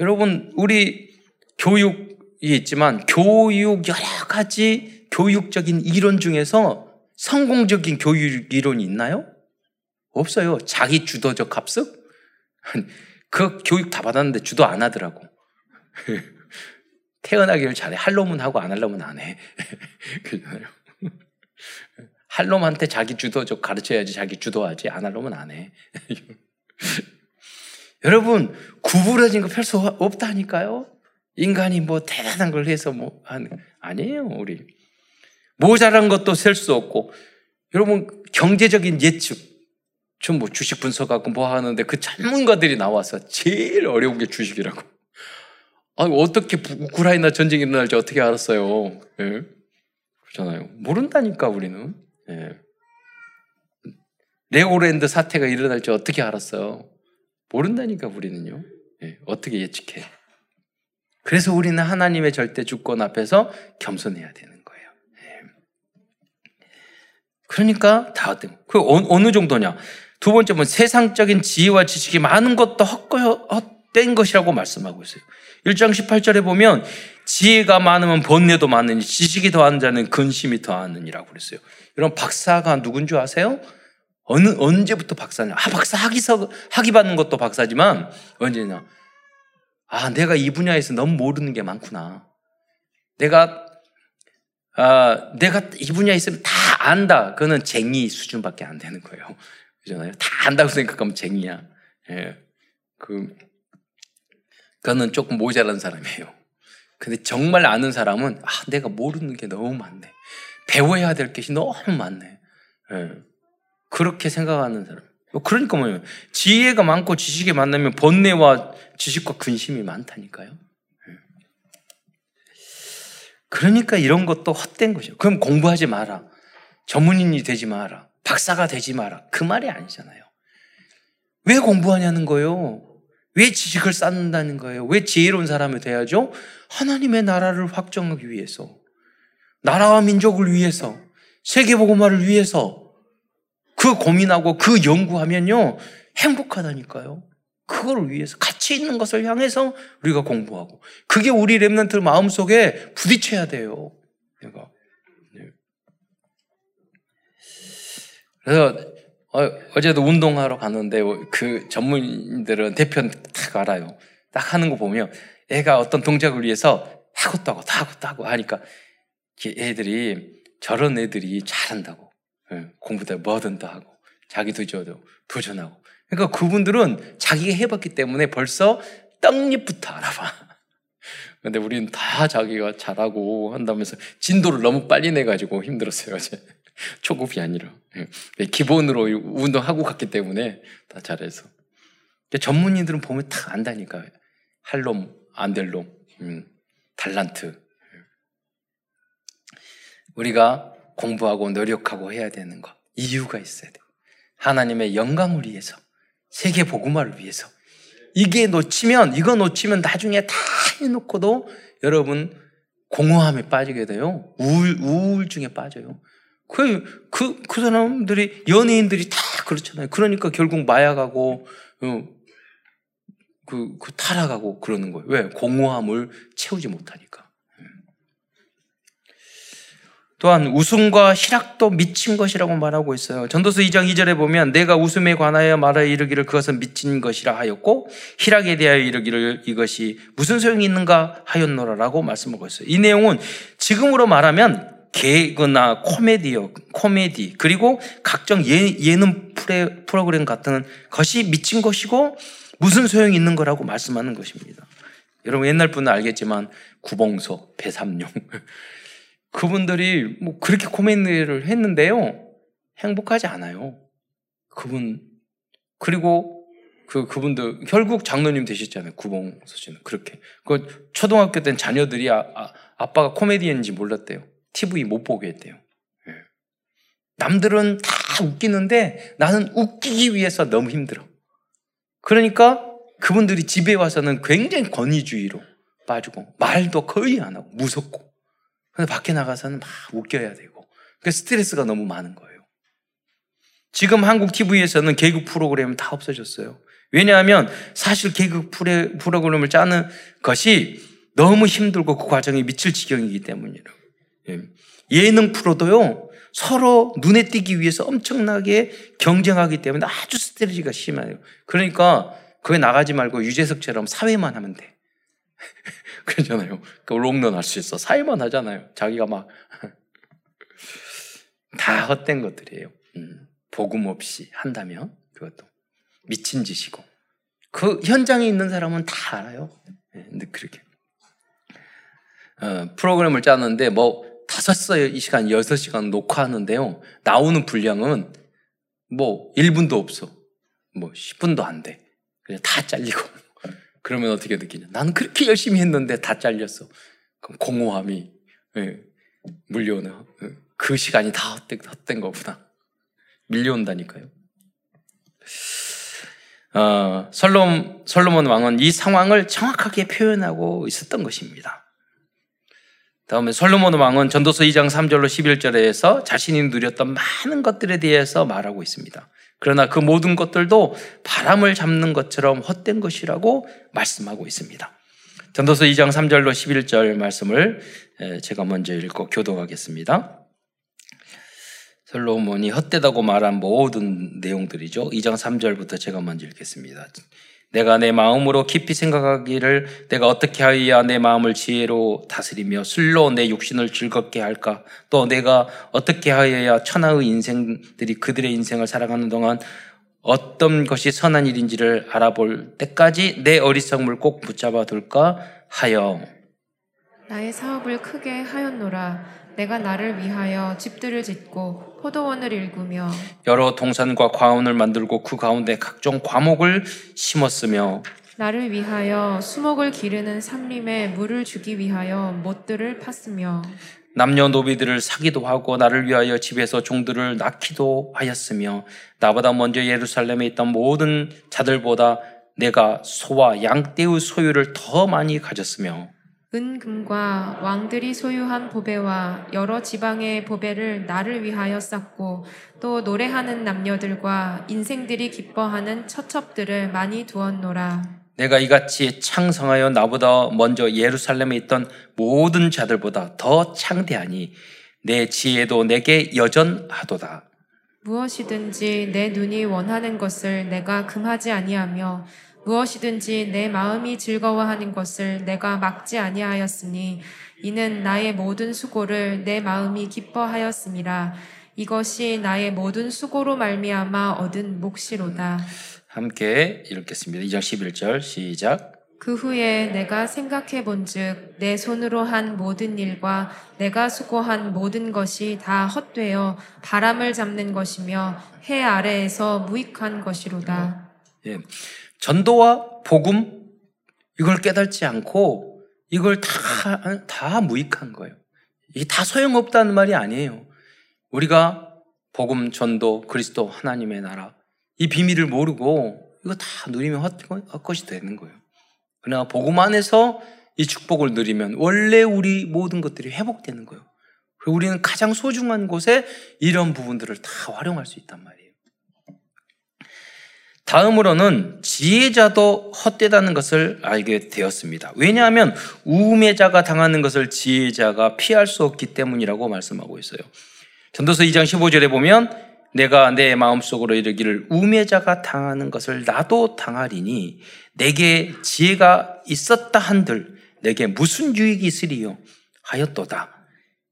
Speaker 1: 여러분 우리 교육이 있지만 교육 여러 가지 교육적인 이론 중에서 성공적인 교육 이론이 있나요? 없어요. 자기 주도적 합숙? 그 교육 다 받았는데 주도 안 하더라고. 태어나기를 잘해. 할 놈은 하고 안 할 놈은 안 해. 그잖아요. 할 놈한테 자기 주도적 가르쳐야지 자기 주도하지. 안 할 놈은 안 해. 여러분, 구부러진 거 별수 없다니까요? 인간이 뭐 대단한 걸 해서 뭐, 아니에요, 우리. 모자란 것도 셀 수 없고, 여러분, 경제적인 예측. 전뭐 주식 분석하고 뭐 하는데 그 전문가들이 나와서 제일 어려운 게 주식이라고. 아, 어떻게 우크라이나 전쟁이 일어날지 어떻게 알았어요? 예? 그렇잖아요. 모른다니까 우리는. 예. 레고랜드 사태가 일어날지 어떻게 알았어요? 모른다니까 우리는요. 예. 어떻게 예측해? 그래서 우리는 하나님의 절대 주권 앞에서 겸손해야 되는 거예요. 예. 그러니까 다 어떤 그 어느 정도냐? 두 번째는 세상적인 지혜와 지식이 많은 것도 헛된 것이라고 말씀하고 있어요. 1장 18절에 보면 지혜가 많으면 번뇌도 많으니 지식이 더한 자는 근심이 더하느니라고 그랬어요. 여러분 박사가 누군 줄 아세요? 어느 언제부터 박사냐? 아 박사 학위서 학위 받는 것도 박사지만 언제냐? 아 내가 이 분야에서 너무 모르는 게 많구나. 내가 아 내가 이 분야에 있으면 다 안다. 그거는 쟁이 수준밖에 안 되는 거예요. 그잖아요. 다 안다고 생각하면 쟁이야. 예. 그 그거는 조금 모자란 사람이에요. 근데 정말 아는 사람은 아, 내가 모르는 게 너무 많네. 배워야 될 것이 너무 많네. 예. 그렇게 생각하는 사람. 그러니까 뭐예요? 지혜가 많고 지식이 많으면 번뇌와 지식과 근심이 많다니까요. 예. 그러니까 이런 것도 헛된 것이죠. 그럼 공부하지 마라. 전문인이 되지 마라. 박사가 되지 마라. 그 말이 아니잖아요. 왜 공부하냐는 거예요. 왜 지식을 쌓는다는 거예요? 왜 지혜로운 사람이 돼야죠? 하나님의 나라를 확정하기 위해서. 나라와 민족을 위해서. 세계보고말을 위해서. 그 고민하고 그 연구하면요. 행복하다니까요. 그걸 위해서 가치 있는 것을 향해서 우리가 공부하고 그게 우리 랩런트 마음속에 부딪혀야 돼요. 내가. 네. 그래서 어, 제도 운동하러 갔는데 그 전문인들은 대표는 딱 알아요. 딱 하는 거 보면 애가 어떤 동작을 위해서 하고 또 하고 또 하고 또 하고 하니까 애들이 저런 애들이 잘한다고 예, 공부도 뭐든 다 하고 자기도 저도 도전하고 그러니까 그분들은 자기가 해봤기 때문에 벌써 떡잎부터 알아봐. 근데 우리는 다 자기가 잘하고 한다면서 진도를 너무 빨리 내가지고 힘들었어요, 어제. 초급이 아니라. 예. 네, 기본으로 운동하고 갔기 때문에 다 잘해서. 전문인들은 보면 다 안다니까. 할 놈, 안 될 놈, 음, 달란트. 예. 우리가 공부하고 노력하고 해야 되는 거. 이유가 있어야 돼. 하나님의 영광을 위해서. 세계 복음화를 위해서. 이게 놓치면, 이거 놓치면 나중에 다 해놓고도 여러분 공허함에 빠지게 돼요. 우울, 우울증에 빠져요. 그, 그, 그 사람들이, 연예인들이 다 그렇잖아요. 그러니까 결국 마약하고, 어, 그, 그 타락하고 그러는 거예요. 왜? 공허함을 채우지 못하니까. 또한 웃음과 희락도 미친 것이라고 말하고 있어요. 전도서 2장 2절에 보면 내가 웃음에 관하여 말하여 이르기를 그것은 미친 것이라 하였고 희락에 대하여 이르기를 이것이 무슨 소용이 있는가 하였노라라고 말씀하고 있어요. 이 내용은 지금으로 말하면 개그나 코미디요, 코미디 그리고 각종 예, 예능 프로그램 같은 것이 미친 것이고 무슨 소용이 있는 거라고 말씀하는 것입니다. 여러분 옛날 분은 알겠지만 구봉서, 배삼룡 그분들이 뭐 그렇게 코미디를 했는데요. 행복하지 않아요. 그분 그리고 그 그분들 결국 장로님 되셨잖아요. 구봉서 씨는 그렇게 그 초등학교 때 자녀들이 아, 아, 아빠가 코미디언인지 몰랐대요. TV 못 보게 했대요. 예. 남들은 다 웃기는데 나는 웃기기 위해서 너무 힘들어. 그러니까 그분들이 집에 와서는 굉장히 권위주의로 빠지고 말도 거의 안 하고 무섭고 근데 밖에 나가서는 막 웃겨야 되고. 그 스트레스가 너무 많은 거예요. 지금 한국 TV에서는 개그 프로그램은 다 없어졌어요. 왜냐하면 사실 개그 프로그램을 짜는 것이 너무 힘들고 그 과정이 미칠 지경이기 때문이라고. 예. 예능 프로도요, 서로 눈에 띄기 위해서 엄청나게 경쟁하기 때문에 아주 스트레스가 심해요. 그러니까 그게 나가지 말고 유재석처럼 사회만 하면 돼. 그러잖아요. 그 롱런 할 수 있어. 사회만 하잖아요. 자기가 막. 다 헛된 것들이에요. 음, 복음 없이 한다면 그것도 미친 짓이고. 그 현장에 있는 사람은 다 알아요. 네, 그렇게. 어, 프로그램을 짜는데 뭐 다섯 시간, 여섯 시간 녹화하는데요. 나오는 분량은 뭐 1분도 없어. 뭐 10분도 안 돼. 그냥 다 잘리고. 그러면 어떻게 느끼냐? 나는 그렇게 열심히 했는데 다 잘렸어. 그럼 공허함이 예, 물려오네. 예, 그 시간이 다 헛된, 헛된 거구나. 밀려온다니까요. 어, 솔롬, 솔로몬 왕은 이 상황을 정확하게 표현하고 있었던 것입니다. 다음에 솔로몬 왕은 전도서 2장 3절로 11절에서 자신이 누렸던 많은 것들에 대해서 말하고 있습니다. 그러나 그 모든 것들도 바람을 잡는 것처럼 헛된 것이라고 말씀하고 있습니다. 전도서 2장 3절로 11절 말씀을 제가 먼저 읽고 교도하겠습니다. 솔로몬이 헛되다고 말한 모든 내용들이죠. 2장 3절부터 제가 먼저 읽겠습니다. 내가 내 마음으로 깊이 생각하기를 내가 어떻게 하여야 내 마음을 지혜로 다스리며 술로 내 육신을 즐겁게 할까? 또 내가 어떻게 하여야 천하의 인생들이 그들의 인생을 살아가는 동안 어떤 것이 선한 일인지를 알아볼 때까지 내 어리석음을 꼭 붙잡아 둘까 하여
Speaker 2: 나의 사업을 크게 하였노라 내가 나를 위하여 집들을 짓고 포도원을 일구며
Speaker 1: 여러 동산과 과원을 만들고 그 가운데 각종 과목을 심었으며
Speaker 2: 나를 위하여 수목을 기르는 삼림에 물을 주기 위하여 못들을 팠으며
Speaker 1: 남녀 노비들을 사기도 하고 나를 위하여 집에서 종들을 낳기도 하였으며 나보다 먼저 예루살렘에 있던 모든 자들보다 내가 소와 양떼의 소유를 더 많이 가졌으며
Speaker 2: 은금과 왕들이 소유한 보배와 여러 지방의 보배를 나를 위하여 쌓고 또 노래하는 남녀들과 인생들이 기뻐하는 처첩들을 많이 두었노라.
Speaker 1: 내가 이같이 창성하여 나보다 먼저 예루살렘에 있던 모든 자들보다 더 창대하니 내 지혜도 내게 여전하도다.
Speaker 2: 무엇이든지 내 눈이 원하는 것을 내가 금하지 아니하며 무엇이든지 내 마음이 즐거워하는 것을 내가 막지 아니하였으니 이는 나의 모든 수고를 내 마음이 기뻐하였음이라 이것이 나의 모든 수고로 말미암아 얻은 몫이로다.
Speaker 1: 함께 읽겠습니다. 2장 11절 시작.
Speaker 2: 그 후에 내가 생각해 본즉 내 손으로 한 모든 일과 내가 수고한 모든 것이 다 헛되어 바람을 잡는 것이며 해 아래에서 무익한 것이로다.
Speaker 1: 예. 전도와 복음 이걸 깨닫지 않고 이걸 다, 다 무익한 거예요. 이게 다 소용없다는 말이 아니에요. 우리가 복음, 전도, 그리스도, 하나님의 나라 이 비밀을 모르고 이거 다 누리면 헛것이 되는 거예요. 그러나 복음 안에서 이 축복을 누리면 원래 우리 모든 것들이 회복되는 거예요. 그리고 우리는 가장 소중한 곳에 이런 부분들을 다 활용할 수 있단 말이에요. 다음으로는 지혜자도 헛되다는 것을 알게 되었습니다. 왜냐하면 우매자가 당하는 것을 지혜자가 피할 수 없기 때문이라고 말씀하고 있어요. 전도서 2장 15절에 보면 내가 내 마음속으로 이르기를 우매자가 당하는 것을 나도 당하리니 내게 지혜가 있었다 한들 내게 무슨 유익이 있으리요 하였도다.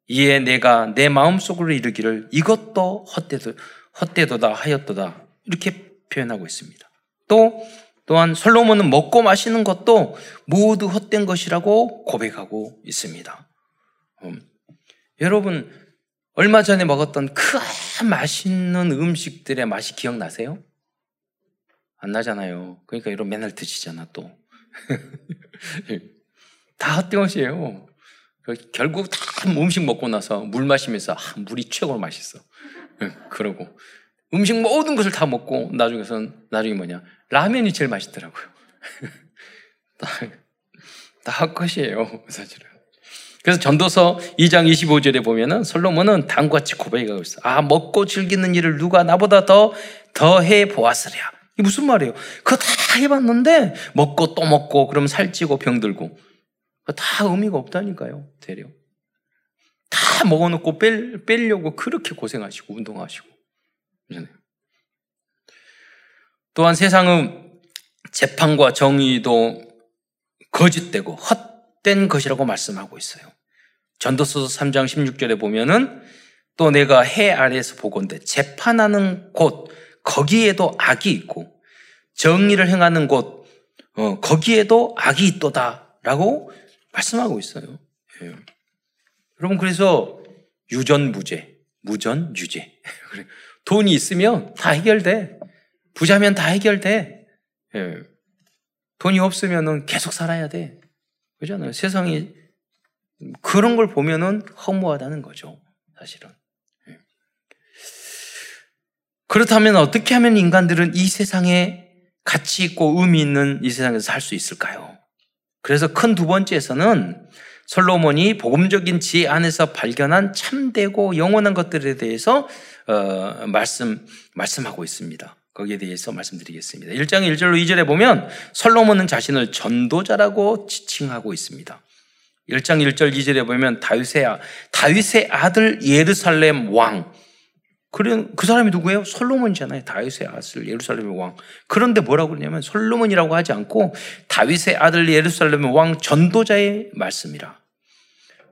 Speaker 1: 이에 내가 내 마음속으로 이르기를 이것도 헛되도, 헛되도다 하였도다. 이렇게 표현하고 있습니다. 또 또한 솔로몬은 먹고 마시는 것도 모두 헛된 것이라고 고백하고 있습니다. 음, 여러분 얼마 전에 먹었던 그 맛있는 음식들의 맛이 기억나세요? 안 나잖아요. 그러니까 여러분 맨날 드시잖아 또. 다 헛된 것이에요. 결국 다 음식 먹고 나서 물 마시면서 아, 물이 최고로 맛있어. 그러고 음식 모든 것을 다 먹고 나중에선 나중에 뭐냐 라면이 제일 맛있더라고요. 다 헛것이에요 사실은. 그래서 전도서 2장 25절에 보면은 솔로몬은 당같이 고백하고 있어. 아 먹고 즐기는 일을 누가 나보다 더 더 해 보았으랴. 이게 무슨 말이에요? 그거 다 해봤는데 먹고 또 먹고 그러면 살찌고 병들고 다 의미가 없다니까요. 대려. 다 먹어놓고 뺄, 빼려고 그렇게 고생하시고 운동하시고. 또한 세상은 재판과 정의도 거짓되고 헛된 것이라고 말씀하고 있어요. 전도서 3장 16절에 보면은 또 내가 해 아래에서 보건대 재판하는 곳 거기에도 악이 있고 정의를 행하는 곳 어, 거기에도 악이 있도다라고 말씀하고 있어요. 예. 여러분 그래서 유전무죄, 무전유죄. 돈이 있으면 다 해결돼. 부자면 다 해결돼. 예. 돈이 없으면 계속 살아야 돼. 그잖아요. 세상이 그런 걸 보면은 허무하다는 거죠. 사실은. 예. 그렇다면 어떻게 하면 인간들은 이 세상에 가치 있고 의미 있는 이 세상에서 살 수 있을까요? 그래서 큰 두 번째에서는 솔로몬이 복음적인 지혜 안에서 발견한 참되고 영원한 것들에 대해서 어, 말씀 말씀하고 있습니다. 거기에 대해서 말씀드리겠습니다. 1장 1절로 2절에 보면 솔로몬은 자신을 전도자라고 지칭하고 있습니다. 1장 1절 2절에 보면 다윗의, 아, 다윗의 아들 예루살렘 왕. 그래, 그 사람이 누구예요? 솔로몬이잖아요. 다윗의 아들 예루살렘의 왕. 그런데 뭐라고 그러냐면 솔로몬이라고 하지 않고 다윗의 아들 예루살렘의 왕 전도자의 말씀이라.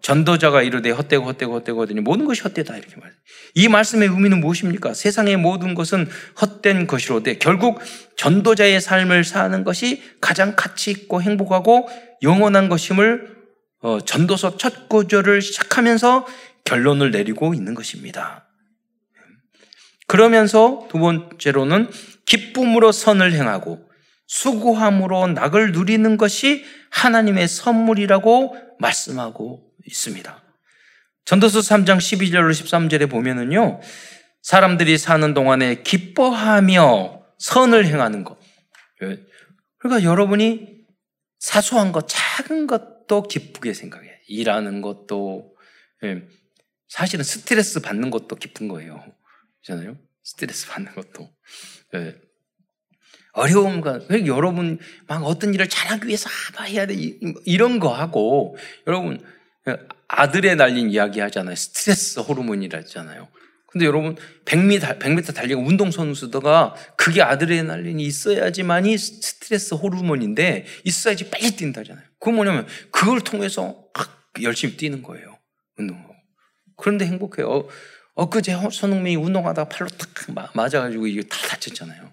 Speaker 1: 전도자가 이르되 헛되고 헛되고 헛되고 하더니 모든 것이 헛되다 이렇게 말해요. 이 말씀의 의미는 무엇입니까? 세상의 모든 것은 헛된 것이로되 결국 전도자의 삶을 사는 것이 가장 가치 있고 행복하고 영원한 것임을 어, 전도서 첫 구절을 시작하면서 결론을 내리고 있는 것입니다. 그러면서 두 번째로는 기쁨으로 선을 행하고 수고함으로 낙을 누리는 것이 하나님의 선물이라고 말씀하고 있습니다. 전도서 3장 12절로 13절에 보면은요, 사람들이 사는 동안에 기뻐하며 선을 행하는 것. 그러니까 여러분이 사소한 것, 작은 것도 기쁘게 생각해. 일하는 것도, 예, 사실은 스트레스 받는 것도 기쁜 거예요. 그잖아요? 스트레스 받는 것도. 예. 어려움과 여러분 막 어떤 일을 잘하기 위해서 아, 해야 돼 이런 거 하고 여러분 아들에 날린 이야기 하잖아요. 스트레스 호르몬이라 했잖아요. 근데 여러분 100m, 100m 달리고 운동선수가 그게 아들에 날린이 있어야지만이 스트레스 호르몬인데 있어야지 빨리 뛴다잖아요. 그건 뭐냐면 그걸 통해서 열심히 뛰는 거예요. 운동하고. 그런데 행복해요. 어, 엊그제 손흥민이 운동하다가 팔로 탁 맞아가지고 이게 다 다쳤잖아요.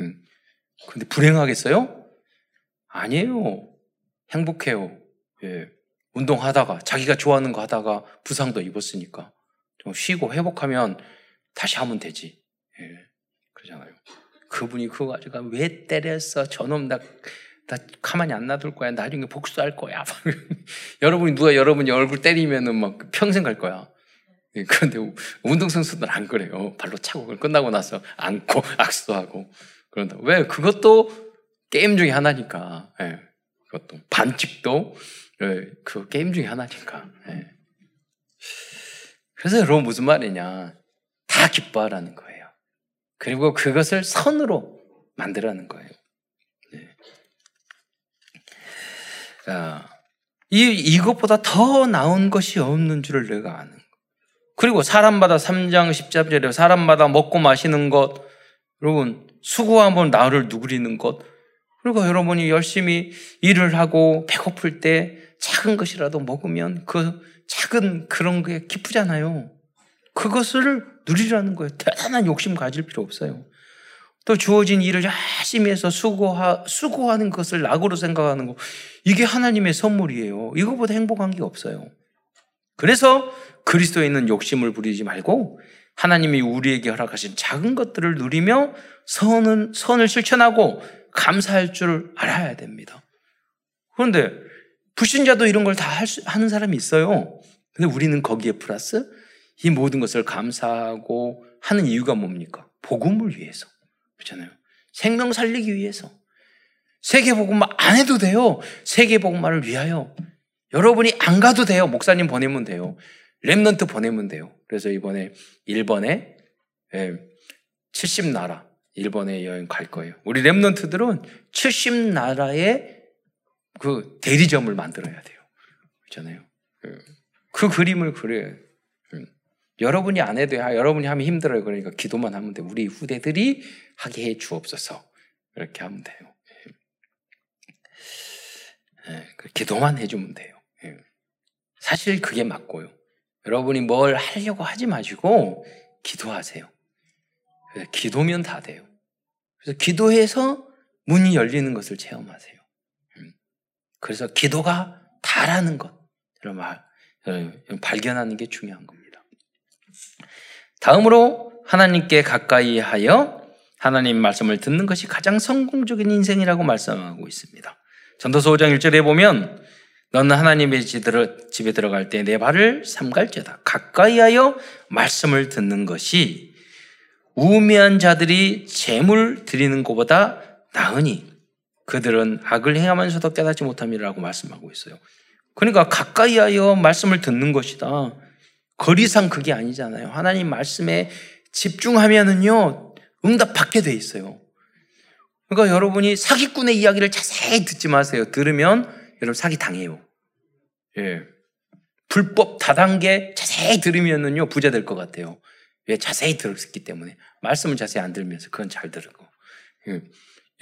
Speaker 1: 응. 근데 불행하겠어요? 아니에요. 행복해요. 예. 운동하다가 자기가 좋아하는 거 하다가 부상도 입었으니까 좀 쉬고 회복하면 다시 하면 되지. 예, 그러잖아요. 그분이 그거 가지고 왜 때렸어? 저놈 나, 나 가만히 안 놔둘 거야. 나중에 복수할 거야. 여러분이 누가 여러분이 얼굴 때리면은 막 평생 갈 거야. 예, 그런데 운동선수들 안 그래요. 발로 차고 끝나고 나서 안고 악수하고 그런다. 왜? 그것도 게임 중에 하나니까. 예, 그것도 반칙도 예, 그 게임 중에 하나니까. 예. 그래서 여러분 무슨 말이냐. 다 기뻐하라는 거예요. 그리고 그것을 선으로 만들라는 거예요. 네. 아, 이, 이것보다 더 나은 것이 없는 줄을 내가 아는 거. 그리고 사람마다 3장 10절에 사람마다 먹고 마시는 것, 여러분, 수고하면 나를 누그리는 것, 그리고 여러분이 열심히 일을 하고 배고플 때 작은 것이라도 먹으면 그 작은 그런 게 기쁘잖아요. 그것을 누리라는 거예요. 대단한 욕심 가질 필요 없어요. 또 주어진 일을 열심히 해서 수고하, 수고하는 것을 낙으로 생각하는 거. 이게 하나님의 선물이에요. 이거보다 행복한 게 없어요. 그래서 그리스도에 있는 욕심을 부리지 말고 하나님이 우리에게 허락하신 작은 것들을 누리며 선은, 선을 실천하고 감사할 줄 알아야 됩니다. 그런데 불신자도 이런 걸 다 하는 사람이 있어요. 근데 우리는 거기에 플러스 이 모든 것을 감사하고 하는 이유가 뭡니까? 복음을 위해서. 그렇잖아요. 생명 살리기 위해서. 세계복음만 안 해도 돼요. 세계복음만을 위하여. 여러분이 안 가도 돼요. 목사님 보내면 돼요. remnant 보내면 돼요. 그래서 이번에 일본에 70나라 예, 일본에 여행 갈 거예요. 우리 remnant들은 70나라의 그 대리점을 만들어야 돼요. 그렇잖아요. 예. 그 그림을 그려요. 음. 여러분이 안 해도 여러분이 하면 힘들어요. 그러니까 기도만 하면 돼. 우리 후대들이 하게 해 주옵소서. 이렇게 하면 돼요. 예. 그 기도만 해주면 돼요. 예. 사실 그게 맞고요. 여러분이 뭘 하려고 하지 마시고 기도하세요. 기도면 다 돼요. 그래서 기도해서 문이 열리는 것을 체험하세요. 음. 그래서 기도가 다라는 것, 말, 어, 발견하는 게 중요한 겁니다. 다음으로 하나님께 가까이 하여 하나님 말씀을 듣는 것이 가장 성공적인 인생이라고 말씀하고 있습니다. 전도서 5장 1절에 보면 너는 하나님의 집에 들어갈 때 내 발을 삼갈지어다. 가까이 하여 말씀을 듣는 것이 우매한 자들이 재물 드리는 것보다 나으니 그들은 악을 행하면서도 깨닫지 못함이라고 말씀하고 있어요. 그러니까 가까이 하여 말씀을 듣는 것이다. 거리상 그게 아니잖아요. 하나님 말씀에 집중하면은요, 응답 받게 돼 있어요. 그러니까 여러분이 사기꾼의 이야기를 자세히 듣지 마세요. 들으면 여러분 사기 당해요. 예. 불법 다단계 자세히 들으면은요, 부자 될 것 같아요. 왜 자세히 들었기 때문에. 말씀을 자세히 안 들으면서 그건 잘 들고. 예.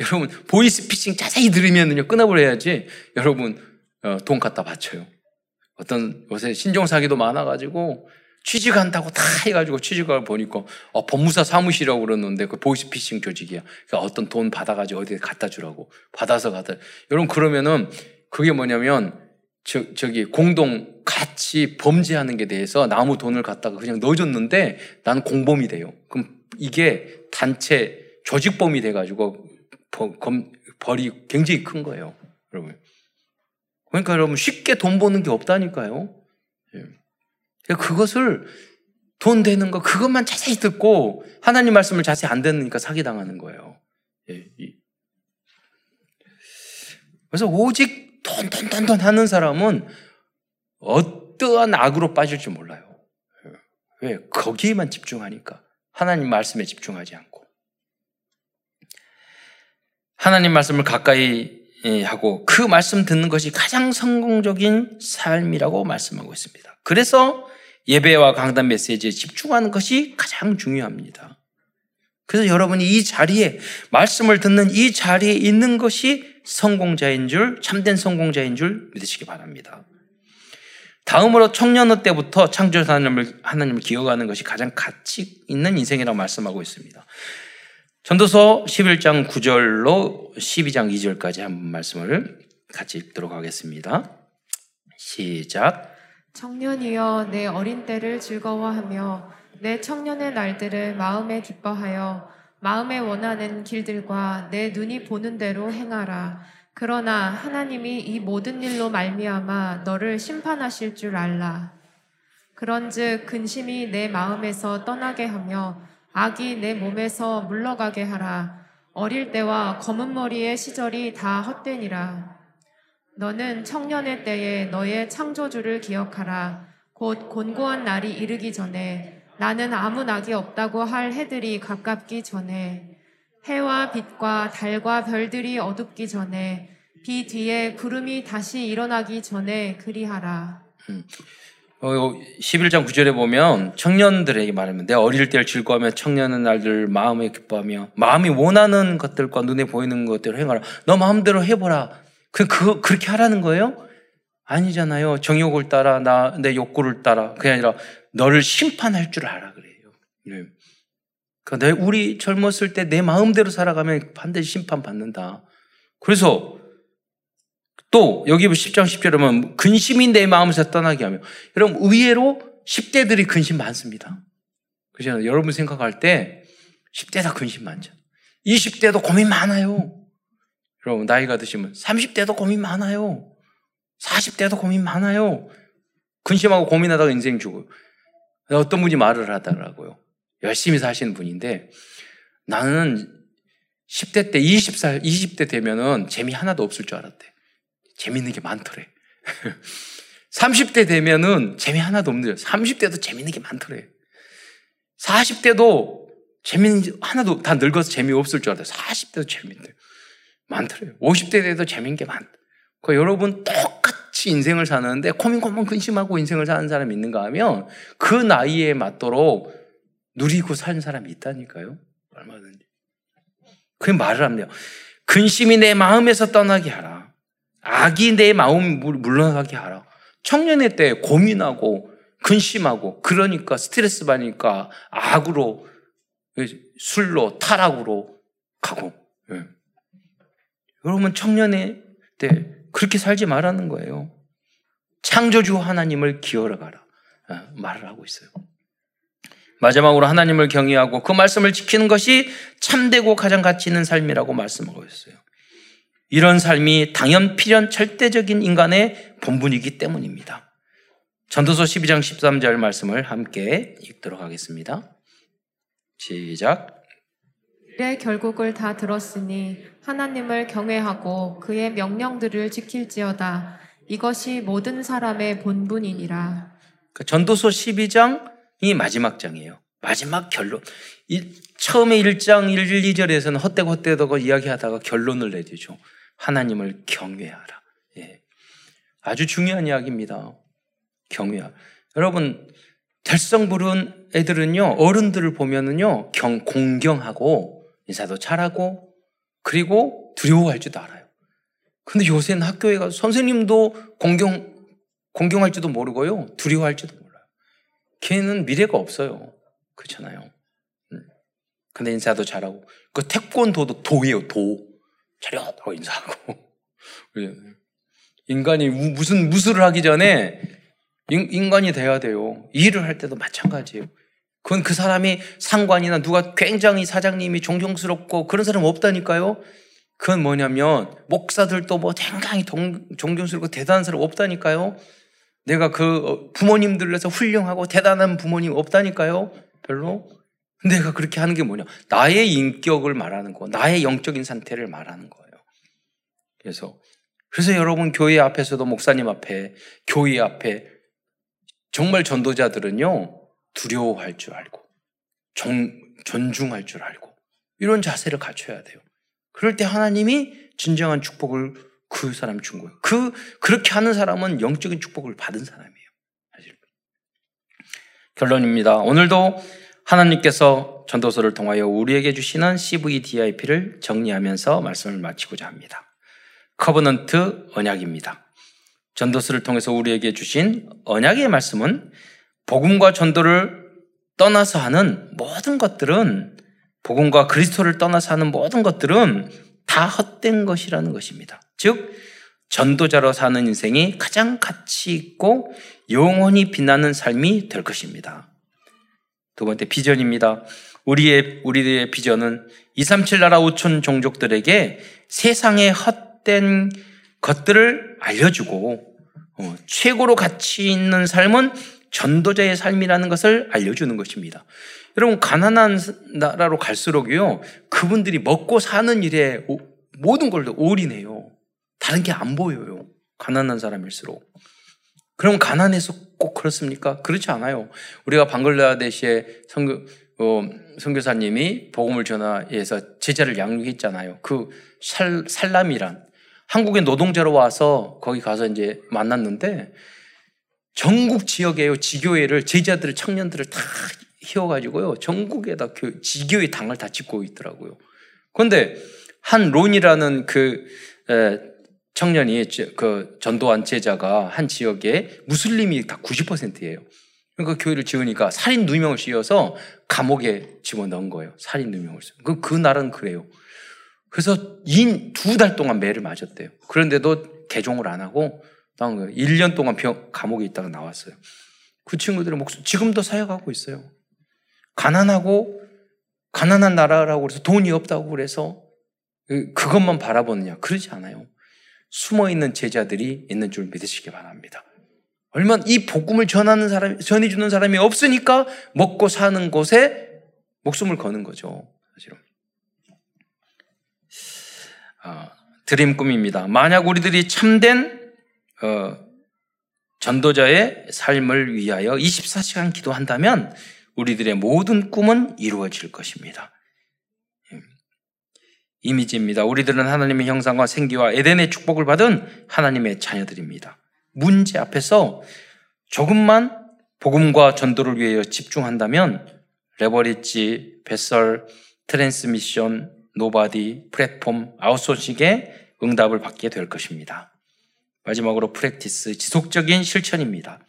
Speaker 1: 여러분, 보이스피싱 자세히 들으면은요, 끊어버려야지. 여러분, 어, 돈 갖다 바쳐요. 어떤 요새 신종 사기도 많아가지고 취직한다고 다 해가지고 취직을 보니까 어, 법무사 사무실이라고 그러는데 그 보이스피싱 조직이야. 그러니까 어떤 돈 받아가지고 어디에 갖다 주라고 받아서 갖다. 여러분 그러면은 그게 뭐냐면 저, 저기 공동 같이 범죄하는 게 대해서 나무 돈을 갖다가 그냥 넣어줬는데 나는 공범이 돼요. 그럼 이게 단체 조직범이 돼가지고 벌이 굉장히 큰 거예요, 여러분. 그러니까 여러분 쉽게 돈 버는 게 없다니까요. 예. 그것을 돈 되는 거 그것만 자세히 듣고 하나님 말씀을 자세히 안 듣으니까 사기 당하는 거예요. 예. 그래서 오직 돈, 돈, 돈, 돈 하는 사람은 어떠한 악으로 빠질지 몰라요. 예. 왜? 거기에만 집중하니까. 하나님 말씀에 집중하지 않고. 하나님 말씀을 가까이 예, 하고 그 말씀 듣는 것이 가장 성공적인 삶이라고 말씀하고 있습니다. 그래서 예배와 강단 메시지에 집중하는 것이 가장 중요합니다. 그래서 여러분이 이 자리에 말씀을 듣는 이 자리에 있는 것이 성공자인 줄 참된 성공자인 줄 믿으시기 바랍니다. 다음으로 청년의 때부터 창조 하나님을 하나님을 기억하는 것이 가장 가치 있는 인생이라고 말씀하고 있습니다. 전도서 11장 9절로 12장 2절까지 한 말씀을 같이 읽도록 하겠습니다. 시작.
Speaker 2: 청년이여 내 어린 때를 즐거워하며 내 청년의 날들을 마음에 기뻐하여 마음에 원하는 길들과 내 눈이 보는 대로 행하라. 그러나 하나님이 이 모든 일로 말미암아 너를 심판하실 줄 알라. 그런즉 근심이 내 마음에서 떠나게 하며 악이 내 몸에서 물러가게 하라. 어릴 때와 검은 머리의 시절이 다 헛되니라. 너는 청년의 때에 너의 창조주를 기억하라. 곧 곤고한 날이 이르기 전에 나는 아무 낙이 없다고 할 해들이 가깝기 전에 해와 빛과 달과 별들이 어둡기 전에 비 뒤에 구름이 다시 일어나기 전에 그리하라.
Speaker 1: 어, 11장 9절에 보면 청년들에게 말하면 내 어릴 때를 즐거워하며 청년의 날들 마음에 기뻐하며 마음이 원하는 것들과 눈에 보이는 것들을 행하라. 너 마음대로 해보라. 그, 그, 그렇게 하라는 거예요? 아니잖아요. 정욕을 따라, 나, 내 욕구를 따라. 그게 아니라 너를 심판할 줄 알아. 그래요. 네. 그러니까 우리 젊었을 때 내 마음대로 살아가면 반드시 심판받는다. 그래서 또 여기 10장 10절에 보면 근심이 내 마음에서 떠나게 하며 여러분 의외로 10대들이 근심 많습니다. 그죠? 여러분 생각할 때 10대 다 근심 많죠. 20대도 고민 많아요. 여러분 나이가 드시면 30대도 고민 많아요. 40대도 고민 많아요. 근심하고 고민하다가 인생 죽어요. 어떤 분이 말을 하더라고요. 열심히 사시는 분인데 나는 10대 때 20살, 20대 되면은 재미 하나도 없을 줄 알았대. 재밌는 게 많더래. 30대 되면은 재미 하나도 없는데 30대도 재밌는 게 많더래. 40대도 재밌는 게 하나도 다 늙어서 재미없을 줄 알았대. 40대도 재밌대. 많더래요. 50대 돼도 재밌는 게 많다. 그 여러분 똑같이 인생을 사는데 고민고민 근심하고 인생을 사는 사람이 있는가 하면 그 나이에 맞도록 누리고 사는 사람이 있다니까요. 얼마든지. 그 말을 합니다. 근심이 내 마음에서 떠나게 하라. 악이 내 마음 물러나게 하라. 청년의 때 고민하고 근심하고 그러니까 스트레스 받으니까 악으로 술로 타락으로 가고 예. 여러분 청년의 때 그렇게 살지 말라는 거예요. 창조주 하나님을 기어가라 어, 말을 하고 있어요. 마지막으로 하나님을 경외하고 그 말씀을 지키는 것이 참되고 가장 가치 있는 삶이라고 말씀하고 있어요. 이런 삶이 당연 필연 절대적인 인간의 본분이기 때문입니다. 전도서 12장 13절 말씀을 함께 읽도록 하겠습니다. 시작.
Speaker 2: 의 결국을 다 들었으니 하나님을 경외하고 그의 명령들을 지킬지어다. 이것이 모든 사람의 본분이니라.
Speaker 1: 그 전도서 12장이 마지막 장이에요. 마지막 결론. 이, 처음에 1장 1, 2절에서는 헛되고 헛되다고 이야기하다가 결론을 내주죠. 하나님을 경외하라. 예. 아주 중요한 이야기입니다. 경외하. 여러분, 될성 부른 애들은요, 어른들을 보면은요, 경, 공경하고, 인사도 잘하고, 그리고 두려워할 줄도 알아요. 근데 요새는 학교에 가서 선생님도 공경, 공경할지도 모르고요, 두려워할지도 몰라요. 걔는 미래가 없어요. 그렇잖아요. 음. 근데 인사도 잘하고, 그 태권도도 도예요, 도. 차렷 하고 인사하고. 인간이 무슨 무술을 하기 전에 인 간이 돼야 돼요. 일을 할 때도 마찬가지예요. 그건 그 사람이 상관이나 누가 굉장히 사장님이 존경스럽고 그런 사람 없다니까요. 그건 뭐냐면 목사들도 뭐 굉장히 동, 존경스럽고 대단한 사람 없다니까요. 내가 그 부모님들에서 훌륭하고 대단한 부모님 없다니까요. 별로. 내가 그렇게 하는 게 뭐냐? 나의 인격을 말하는 거, 나의 영적인 상태를 말하는 거예요. 그래서 그래서 여러분 교회 앞에서도 목사님 앞에 교회 앞에 정말 전도자들은요 두려워할 줄 알고 정, 존중할 줄 알고 이런 자세를 갖춰야 돼요. 그럴 때 하나님이 진정한 축복을 그 사람 준 거예요. 그 그렇게 하는 사람은 영적인 축복을 받은 사람이에요. 사실 결론입니다. 오늘도 하나님께서 전도서를 통하여 우리에게 주시는 CVDIP를 정리하면서 말씀을 마치고자 합니다. covenant 언약입니다. 전도서를 통해서 우리에게 주신 언약의 말씀은 복음과 전도를 떠나서 하는 모든 것들은 복음과 그리스도를 떠나서 하는 모든 것들은 다 헛된 것이라는 것입니다. 즉 전도자로 사는 인생이 가장 가치 있고 영원히 빛나는 삶이 될 것입니다. 두 번째 비전입니다. 우리의 우리의 비전은 237 나라 5천 종족들에게 세상의 헛된 것들을 알려주고 어, 최고로 가치 있는 삶은 전도자의 삶이라는 것을 알려주는 것입니다. 여러분 가난한 나라로 갈수록요 그분들이 먹고 사는 일에 모든 걸 올인해요. 다른 게 안 보여요. 가난한 사람일수록. 그럼 가난해서 꼭 그렇습니까? 그렇지 않아요. 우리가 방글라데시에 선교, 어, 선교사님이 복음을 전하해서 제자를 양육했잖아요. 그 살, 살람이란 한국에 노동자로 와서 거기 가서 이제 만났는데 전국 지역에요 지교회를 제자들 청년들을 다 희워가지고요 전국에다 교, 지교회 당을 다 짓고 있더라고요. 그런데 한 론이라는 그 에, 청년이 그 전도한 제자가 한 지역에 무슬림이 다 90%예요. 그러니까 교회를 지으니까 살인 누명을 씌워서 감옥에 집어넣은 거예요. 살인 누명을. 그, 그 날은 그래요. 그래서 인 두 달 동안 매를 맞았대요. 그런데도 개종을 안 하고 1년 동안 병, 감옥에 있다가 나왔어요. 그 친구들의 목숨 지금도 사역하고 있어요. 가난하고 가난한 나라라고 그래서 돈이 없다고 그래서 그, 그것만 바라보느냐 그러지 않아요. 숨어 있는 제자들이 있는 줄 믿으시기 바랍니다. 얼마나 이 복음을 전하는 사람, 전해주는 사람이 없으니까 먹고 사는 곳에 목숨을 거는 거죠. 사실은. 아, 드림 꿈입니다. 만약 우리들이 참된 어, 전도자의 삶을 위하여 24시간 기도한다면 우리들의 모든 꿈은 이루어질 것입니다. 예. 이미지입니다. 우리들은 하나님의 형상과 생기와 에덴의 축복을 받은 하나님의 자녀들입니다. 문제 앞에서 조금만 복음과 전도를 위하여 집중한다면 leverage, vessel, transmission, nobody, 플랫폼, 아웃소싱의 응답을 받게 될 것입니다. 마지막으로 practice, 지속적인 실천입니다.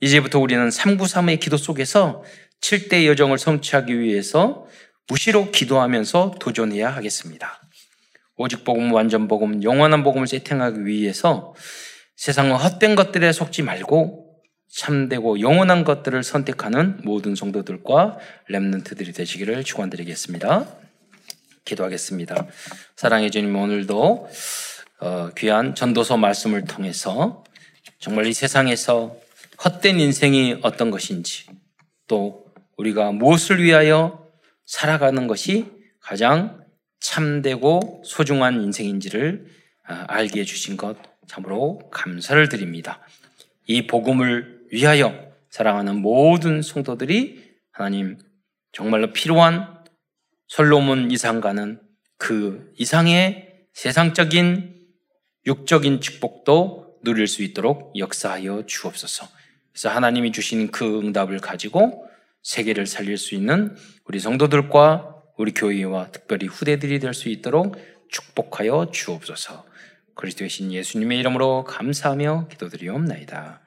Speaker 1: 이제부터 우리는 393의 기도 속에서 7대 여정을 성취하기 위해서 무시로 기도하면서 도전해야 하겠습니다. 오직 복음, 완전 복음, 영원한 복음을 세팅하기 위해서 세상은 헛된 것들에 속지 말고 참되고 영원한 것들을 선택하는 모든 성도들과 렘넌트들이 되시기를 축원드리겠습니다. 기도하겠습니다. 사랑해 주님 오늘도 어, 귀한 전도서 말씀을 통해서 정말 이 세상에서 헛된 인생이 어떤 것인지 또 우리가 무엇을 위하여 살아가는 것이 가장 참되고 소중한 인생인지를 아, 알게 해주신 것 참으로 감사를 드립니다. 이 복음을 위하여 사랑하는 모든 성도들이 하나님 정말로 필요한 솔로몬 이상가는 그 이상의 세상적인 육적인 축복도 누릴 수 있도록 역사하여 주옵소서. 그래서 하나님이 주신 그 응답을 가지고 세계를 살릴 수 있는 우리 성도들과 우리 교회와 특별히 후대들이 될 수 있도록 축복하여 주옵소서. 그리스도의 신 예수님의 이름으로 감사하며 기도드리옵나이다.